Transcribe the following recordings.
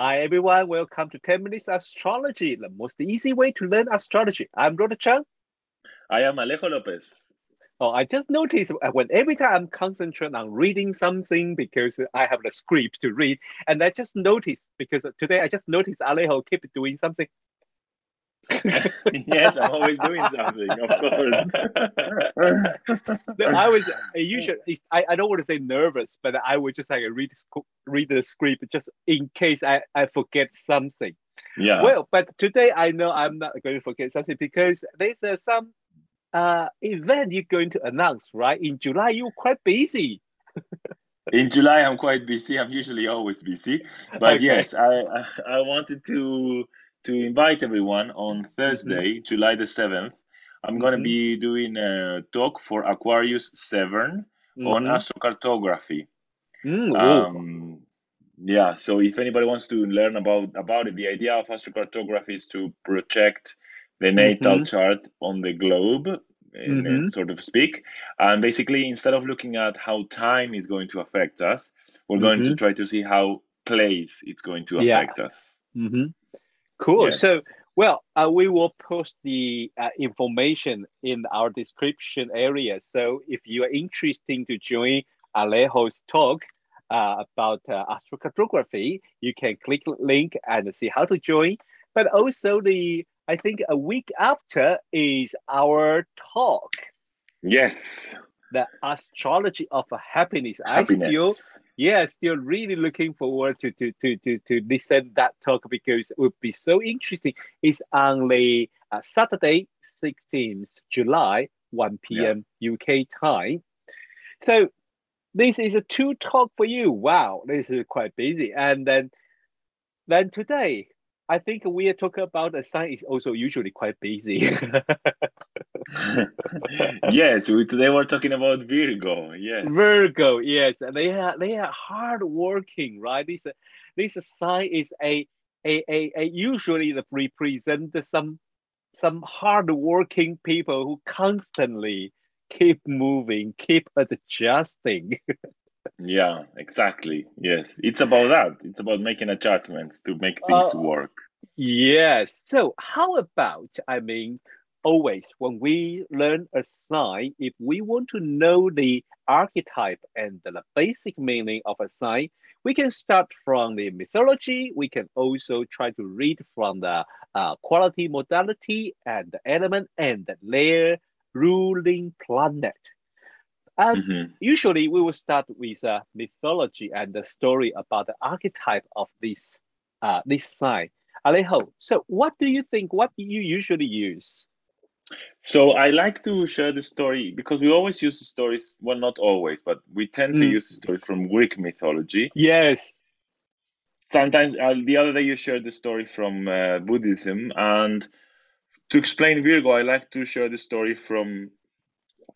Hi everyone, welcome to 10 Minutes Astrology, the most easy way to learn astrology. I'm Rhoda Chang. I am Alejo Lopez. Oh, I just noticed uh, when every time I'm concentrating on reading something because I have the script to read, and I just noticed because today I just noticed Alejo keep doing something yes, I'm always doing something, of course. no, I was usually I, I don't want to say nervous, but I would just like read read the script just in case I, I forget something. Yeah. Well, but today I know I'm not going to forget something because there's uh, some uh event you're going to announce, right? In July, you're quite busy. in July, I'm quite busy. I'm usually always busy, but okay. yes, I, I I wanted to to invite everyone on Thursday, mm-hmm. July the 7th. I'm mm-hmm. going to be doing a talk for Aquarius 7 mm-hmm. on astrocartography. Mm, um, yeah, so if anybody wants to learn about, about it, the idea of astrocartography is to project the natal mm-hmm. chart on the globe, in, mm-hmm. sort of speak. And basically, instead of looking at how time is going to affect us, we're going to mm-hmm. try to see how place it's going to affect yeah. us. Cool. Yes. So, well, uh, we will post the uh, information in our description area. So, if you are interested to join Alejo's talk uh, about uh, astrocartography, you can click link and see how to join. But also, the I think a week after is our talk. Yes. The astrology of happiness. happiness. I still yeah, still really looking forward to to to to, to listen that talk because it would be so interesting. It's only uh, Saturday, 16th July, 1 p.m. Yeah. UK time. So this is a two talk for you. Wow, this is quite busy. And then then today, I think we are talking about a sign is also usually quite busy. yes, we, today we're talking about Virgo. Yes, Virgo. Yes, they are they are hard working, right? This this sign is a a, a, a usually the represent some some hard working people who constantly keep moving, keep adjusting. yeah, exactly. Yes, it's about that. It's about making adjustments to make things uh, work. Yes. So, how about I mean, always when we learn a sign, if we want to know the archetype and the basic meaning of a sign, we can start from the mythology. We can also try to read from the uh, quality modality and the element and their ruling planet. And mm-hmm. usually we will start with a mythology and the story about the archetype of this uh, this sign. Alejo, so what do you think? What do you usually use? So I like to share the story because we always use the stories. Well, not always, but we tend mm. to use the stories from Greek mythology. Yes. Sometimes uh, the other day you shared the story from uh, Buddhism, and to explain Virgo, I like to share the story from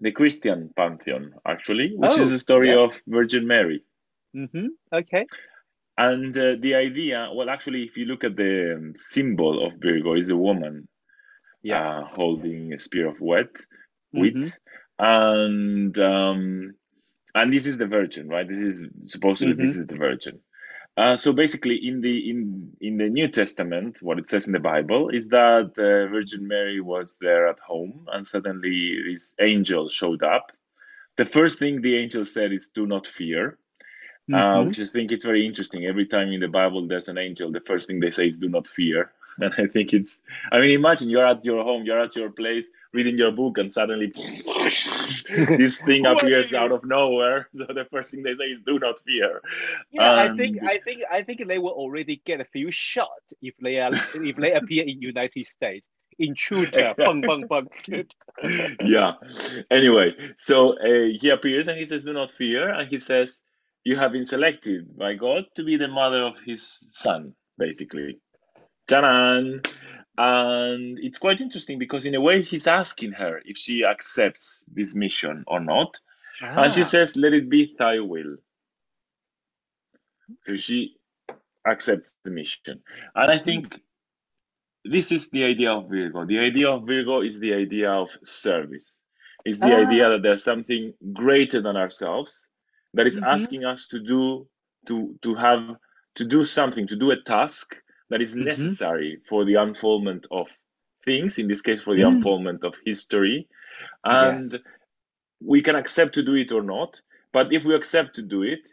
the Christian pantheon, actually, which oh, is the story yeah. of Virgin Mary. Mm-hmm. Okay. And uh, the idea, well, actually, if you look at the um, symbol of Virgo, is a woman yeah. Uh, holding a spear of wheat, wheat, mm-hmm. and um, and this is the Virgin, right? This is supposedly mm-hmm. this is the Virgin. Uh, so basically, in the in in the New Testament, what it says in the Bible is that uh, Virgin Mary was there at home, and suddenly this angel showed up. The first thing the angel said is, "Do not fear," uh, mm-hmm. uh, which I think it's very interesting. Every time in the Bible there's an angel, the first thing they say is, "Do not fear." And I think it's, I mean, imagine you're at your home, you're at your place reading your book, and suddenly this thing appears out of nowhere. So the first thing they say is, "Do not fear." Yeah, and... I think, I think, I think they will already get a few shots if they are if they appear in United States. Intruder, bang, bang, bang. yeah. Anyway, so uh, he appears and he says, "Do not fear," and he says, "You have been selected by God to be the mother of His son." Basically, ta And it's quite interesting because, in a way, he's asking her if she accepts this mission or not. Ah. And she ah. says, Let it be thy will. So she accepts the mission. And I think this is the idea of Virgo. The idea of Virgo is the idea of service. It's the ah. idea that there's something greater than ourselves that is mm-hmm. asking us to do, to, to have to do something, to do a task that is mm-hmm. necessary for the unfoldment of things, in this case, for the mm. unfoldment of history. And yes. we can accept to do it or not. But if we accept to do it,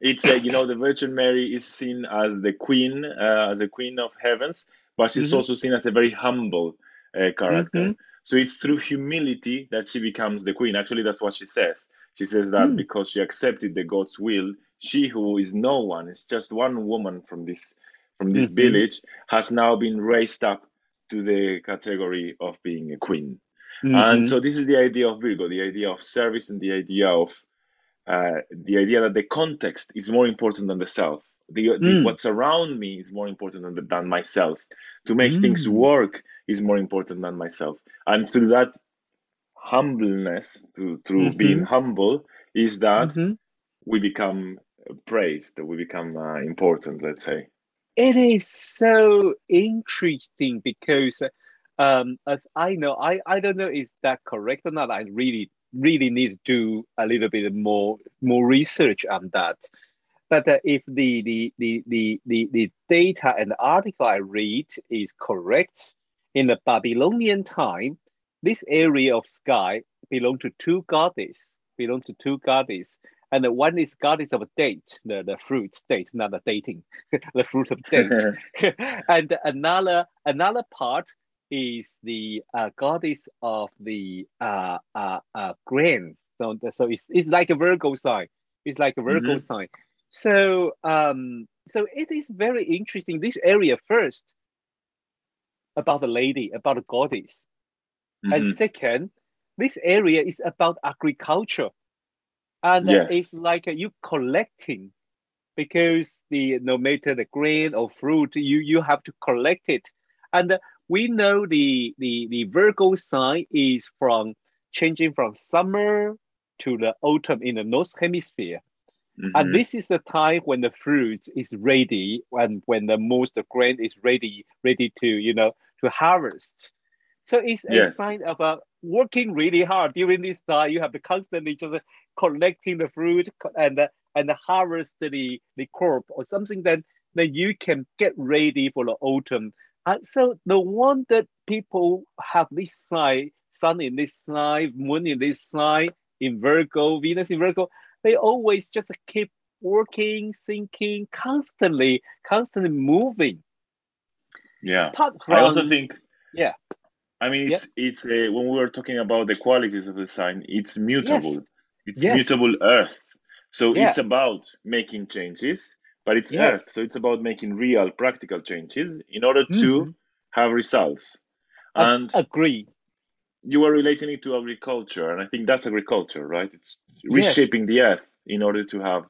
it's uh, you know the Virgin Mary is seen as the queen, uh, as a queen of heavens, but she's mm-hmm. also seen as a very humble uh, character. Mm-hmm. So it's through humility that she becomes the queen. Actually, that's what she says. She says that mm. because she accepted the God's will, she who is no one, is just one woman from this from this mm-hmm. village, has now been raised up to the category of being a queen. Mm-hmm. And so this is the idea of Virgo, the idea of service and the idea of uh, the idea that the context is more important than the self. The, mm. what's around me is more important than, than myself. To make mm. things work is more important than myself. And through that humbleness, through, through mm-hmm. being humble, is that mm-hmm. we become praised, we become uh, important, let's say. It is so interesting because, um, as I know, I, I don't know is that correct or not. I really really need to do a little bit more more research on that. But uh, if the, the, the, the, the, the data and the article I read is correct, in the Babylonian time, this area of sky belonged to two goddesses, belonged to two goddesses. And the one is goddess of date, the, the fruit date, not the dating, the fruit of date. and another another part is the uh, goddess of the uh, uh, uh, grains. So, so it's, it's like a Virgo sign. It's like a Virgo mm-hmm. sign. So um, so it is very interesting. This area first about the lady, about the goddess, mm-hmm. and second, this area is about agriculture, and yes. it's like you collecting because the no matter the grain or fruit, you you have to collect it, and we know the, the, the Virgo sign is from changing from summer to the autumn in the North Hemisphere. Mm-hmm. And this is the time when the fruit is ready and when the most grain is ready, ready to, you know, to harvest. So it's yes. a sign of uh, working really hard during this time. You have to constantly just collecting the fruit and and harvest the, the crop or something that, that you can get ready for the autumn and so the one that people have this sign, sun in this sign, moon in this sign, in Virgo, Venus in Virgo, they always just keep working, thinking, constantly, constantly moving. Yeah. From, I also think. Yeah. I mean, it's it's a, when we were talking about the qualities of the sign, it's mutable. Yes. It's yes. mutable Earth. So yeah. it's about making changes but it's yeah. earth so it's about making real practical changes in order to mm-hmm. have results and I agree you were relating it to agriculture and i think that's agriculture right it's reshaping yes. the earth in order to have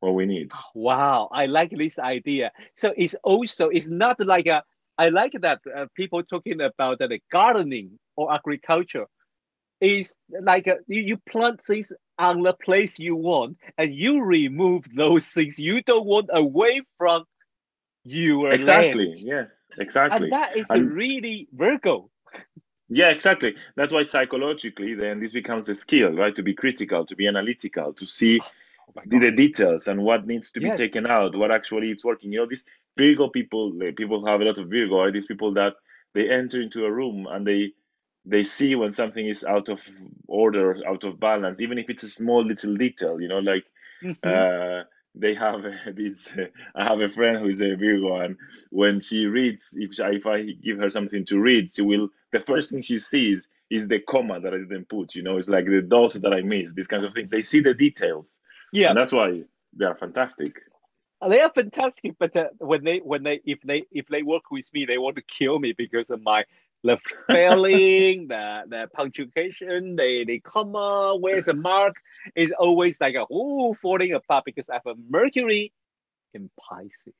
what we need wow i like this idea so it's also it's not like a i like that uh, people talking about the gardening or agriculture is like a, you, you plant things on the place you want and you remove those things you don't want away from your exactly. land. yes exactly. and that is and, really virgo. Yeah exactly. That's why psychologically then this becomes a skill right? To be critical to be analytical to see oh the, details and what needs to be yes. taken out what actually it's working. You know these virgo people people have a lot of virgo are these people that they enter into a room and they they see when something is out of order, out of balance, even if it's a small little detail, you know, like mm-hmm. uh, they have this. I have a friend who is a Virgo, and when she reads, if I, if I give her something to read, she will. The first thing she sees is the comma that I didn't put. You know, it's like the dots that I missed. These kinds of things. They see the details. Yeah, and that's why they are fantastic. They are fantastic, but uh, when they when they if they if they work with me, they want to kill me because of my the spelling, the the punctuation, the the comma, where's the mark is always like a oh falling apart because I have a Mercury in Pisces.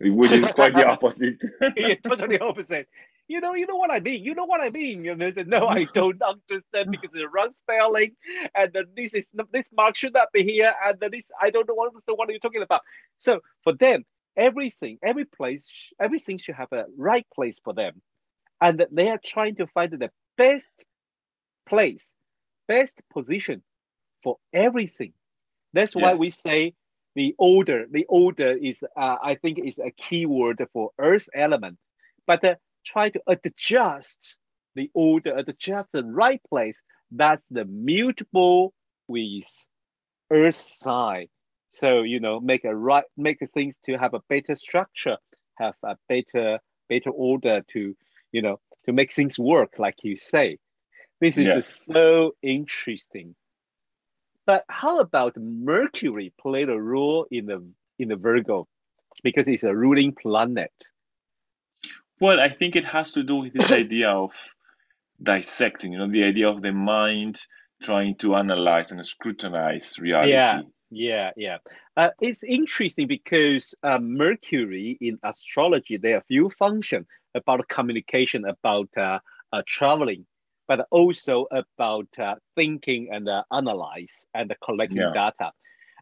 Which is quite the opposite. yeah, totally opposite. You know, you know what I mean. You know what I mean. And they said, no, I don't understand because it's wrong spelling, and then this is this mark should not be here, and then this I don't know what what are you talking about. So for them, everything, every place, everything should have a right place for them and they are trying to find the best place, best position for everything. That's why yes. we say the order, the order is, uh, I think, is a key word for Earth element, but uh, try to adjust the order, adjust the right place. That's the mutable with Earth sign. So you know, make a right, make things to have a better structure, have a better, better order to, you know, to make things work, like you say. This is yes. so interesting. But how about Mercury played a role in the in the Virgo because it's a ruling planet? Well, I think it has to do with this idea of dissecting, you know, the idea of the mind trying to analyze and scrutinize reality. Yeah, yeah, yeah. Uh, it's interesting because uh, Mercury in astrology, there are few functions about communication, about uh, uh traveling, but also about uh, thinking and uh, analyze and collecting yeah. data.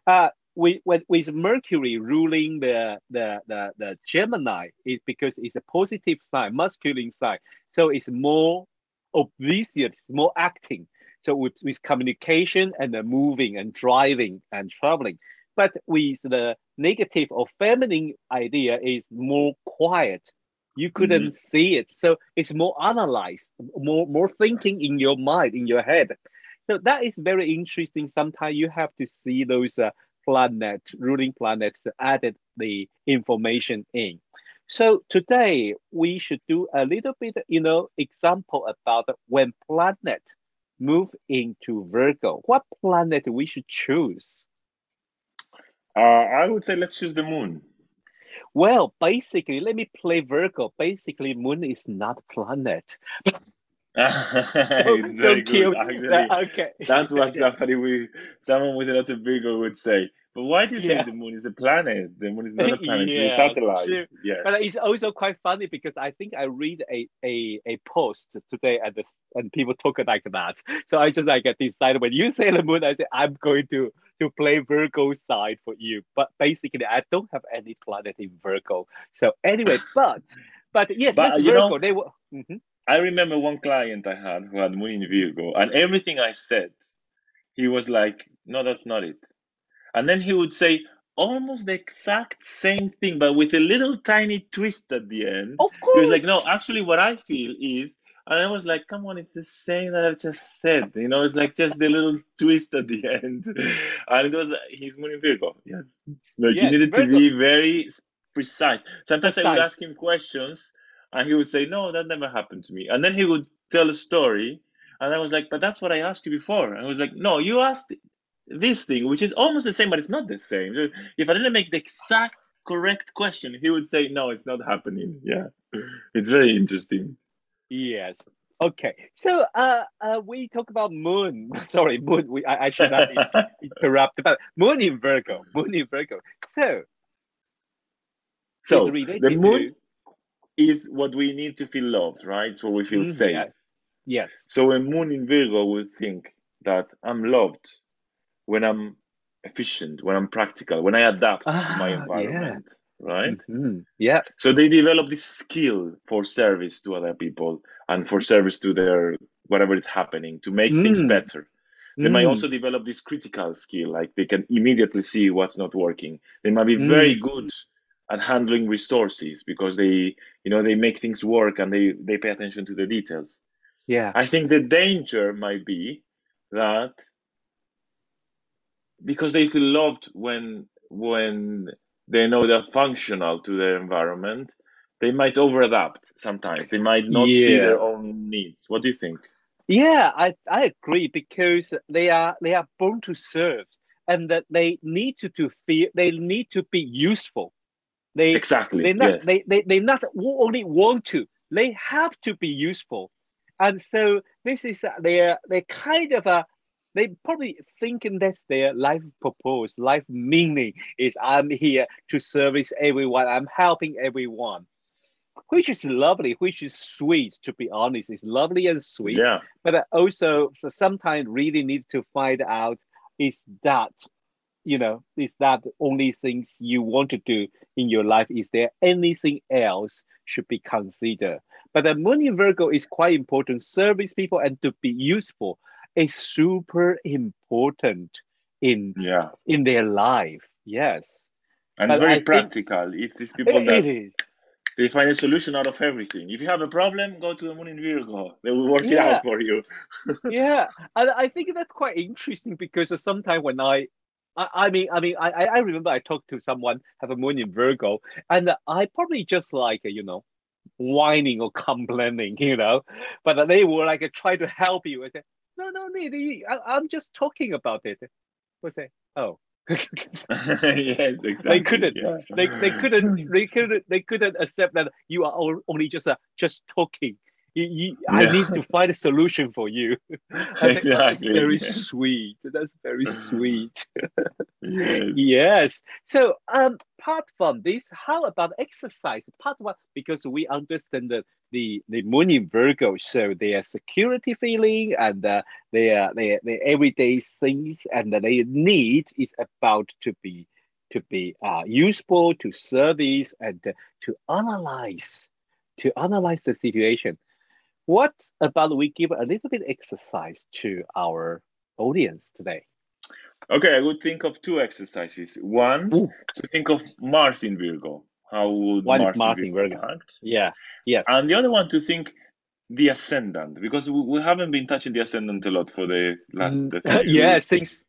Uh, with, with, with Mercury ruling the, the, the, the Gemini, it, because it's a positive sign, masculine sign. So it's more obedient, more acting. So with, with communication and the moving and driving and traveling. But with the negative or feminine idea is more quiet, you couldn't mm-hmm. see it. So it's more analyzed more more thinking in your mind in your head. So that is very interesting. Sometimes you have to see those uh, planet ruling planets added the information in. So today we should do a little bit you know example about when planet move into virgo. What planet we should choose? Uh, i would say let's choose the moon well, basically, let me play Virgo. Basically, Moon is not planet. Oh, it's very good. Actually, okay. That's what somebody with someone with a lot of Virgo would say. But why do you yeah. say the moon is a planet? The moon is not a planet, yeah, it's a satellite. Sure. Yeah. But it's also quite funny because I think I read a, a, a post today and the, and people talk like that. So I just like decided when you say the moon, I say I'm going to to play Virgo side for you. But basically I don't have any planet in Virgo. So anyway, but but yes, but, you Virgo. Know, they were mm-hmm. I remember one client I had who had moon in Virgo, and everything I said, he was like, "No, that's not it." And then he would say almost the exact same thing, but with a little tiny twist at the end. Of course. He was like, no, actually, what I feel is, and I was like, come on, it's the same that I've just said. You know, it's like just the little twist at the end. And it was, he's Moon in Virgo. Yes. Like, yes, you needed Virgo. to be very precise. Sometimes precise. I would ask him questions and he would say, no, that never happened to me. And then he would tell a story. And I was like, but that's what I asked you before. And I was like, no, you asked this thing, which is almost the same, but it's not the same. If I didn't make the exact correct question, he would say, no, it's not happening. Yeah, it's very interesting. Yes. Okay. So uh, uh, we talk about moon. Sorry, moon. We I, I should not interrupt, but moon in Virgo. Moon in Virgo. So. So the moon to... is what we need to feel loved, right? So we feel mm, safe. Yeah. Yes. So a moon in Virgo will think that I'm loved when I'm efficient, when I'm practical, when I adapt ah, to my environment. Yeah. Right? Mm-hmm. Yeah. So they develop this skill for service to other people and for service to their whatever is happening to make mm. things better. They mm. might also develop this critical skill, like they can immediately see what's not working. They might be mm. very good at handling resources because they, you know, they make things work and they they pay attention to the details. Yeah. I think the danger might be that because they feel loved when when they know they're functional to their environment they might overadapt sometimes. They might not yeah. see their own needs. What do you think? Yeah i i agree because they are they are born to serve and that they need to, to feel they need to be useful. They exactly they not yes. they, they they not only want to they have to be useful. And so this is their they are they're kind of a they probably thinking that's their life purpose, life meaning is I'm here to service everyone, I'm helping everyone, which is lovely, which is sweet, to be honest. It's lovely and sweet. Yeah. But uh, also sometimes really need to find out is that, you know, is that only things you want to do in your life? Is there anything else should be considered? But the moon in Virgo is quite important, service people and to be useful is super important in yeah in their life Yes. And it's But I very think- practical. It's these people It- that it is. they find a solution out of everything. If you have a problem, go to the moon in Virgo. They will work it out for you. yeah, and I think that's quite interesting because sometimes when I, I, I mean, I mean, I, I I remember I talked to someone have a moon in Virgo, and I probably just like you know, whining or complaining, you know, but they were like try to help you. I said, no, no, no, no, I, I'm just talking about it. I say, oh. yes, exactly. They couldn't. yeah. they, they couldn't they couldn't they couldn't accept that you are only just uh, just talking. You, you, I need to find a solution for you. Think, oh, that's very yeah. sweet. That's very sweet. Yes. yes. So um, apart from this, how about exercise? Part one, because we understand that the the moon in Virgo, so their security feeling and uh, their their their everyday things and their need is about to be to be uh, useful to service and uh, to analyze to analyze the situation. What about we give a little bit exercise to our audience today? Okay, I would think of two exercises. One, Ooh. to think of Mars in Virgo. How would is Mars, Mars in Virgo, Virgo. act? Yeah. Yes. And the other one to think the ascendant, because we, we haven't been touching the ascendant a lot for the last. Mm, yeah, things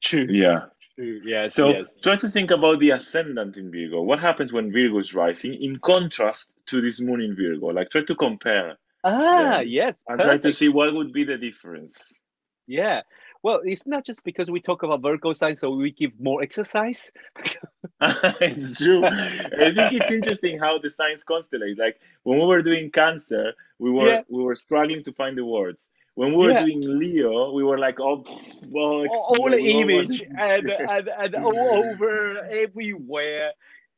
true. Yeah. True. Yes. So yes. try to think about the ascendant in Virgo. What happens when Virgo is rising in contrast to this moon in Virgo? Like try to compare Ah, yeah. yes. and trying to see what would be the difference. Yeah. Well, it's not just because we talk about Virgo sign, so we give more exercise. it's true. I think it's interesting how the signs constellate. Like when we were doing Cancer, we were Yeah. we were struggling to find the words. When we were Yeah. doing Leo, we were like, oh, well, all, all the we all want- image and, and and all over everywhere.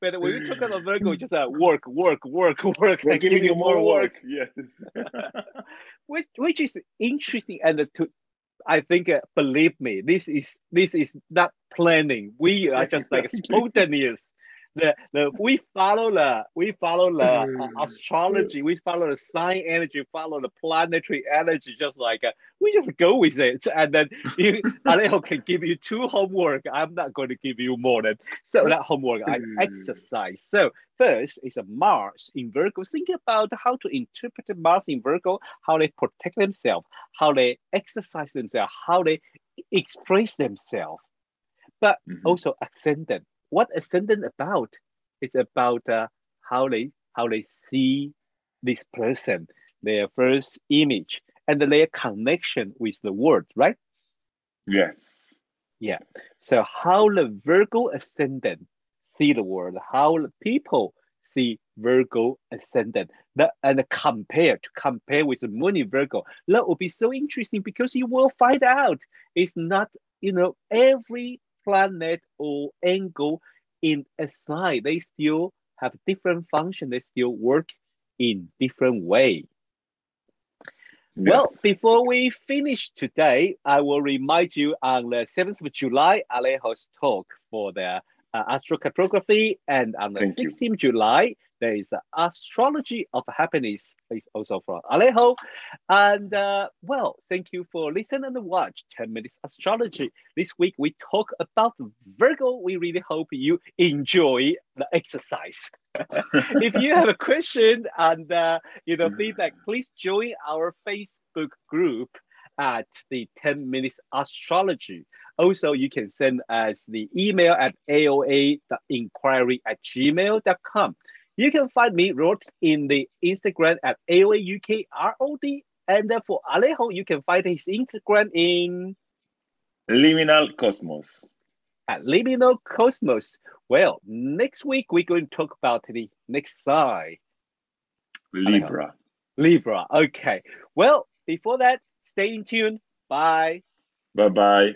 But when we talk about Virgo, just uh, work, work, work, work. We're and giving give you more work. Yes. which which is interesting and to I think uh, believe me this is this is not planning we are just like spontaneous the, the we follow the we follow the uh, Mm. astrology we follow the sign energy follow the planetary energy just like uh, we just go with it and then you, Alejo can give you two homework I'm not going to give you more than so that homework I Mm. exercise so first is a Mars in Virgo. Think about how to interpret Mars in Virgo, how they protect themselves, how they exercise themselves, how they express themselves. But Mhm. also ascendant. What ascendant about? It's about uh, how they how they see this person, their first image, and their connection with the world, right? Yes. Yeah. So how the Virgo ascendant see the world, how the people see Virgo ascendant, that and compare to compare with the moon in Virgo. That will be so interesting because you will find out it's not you know every planet or angle in a sign they still have different function. They still work in different way. Well, before we finish today, I will remind you on the 7th of July, Alejo's talk for the uh, astrocartography, and on the Thank you. 16th July, there is the astrology of happiness, is also from Alejo. And uh, well, thank you for listening and watch 10 Minutes Astrology. This week, we talk about Virgo. We really hope you enjoy the exercise. if you have a question and uh, you know feedback, please join our Facebook group at the 10 minutes astrology. Also, you can send us the email at aoa.enquiry at gmail.com. You can find me Rod in the Instagram at aoaukrod. And uh, for Alejo, you can find his Instagram in Liminal Cosmos. at Liminal Cosmos. Well, next week we're going to talk about the next sign. Libra. Libra. Okay. Well, before that, stay in tune. Bye. Bye bye.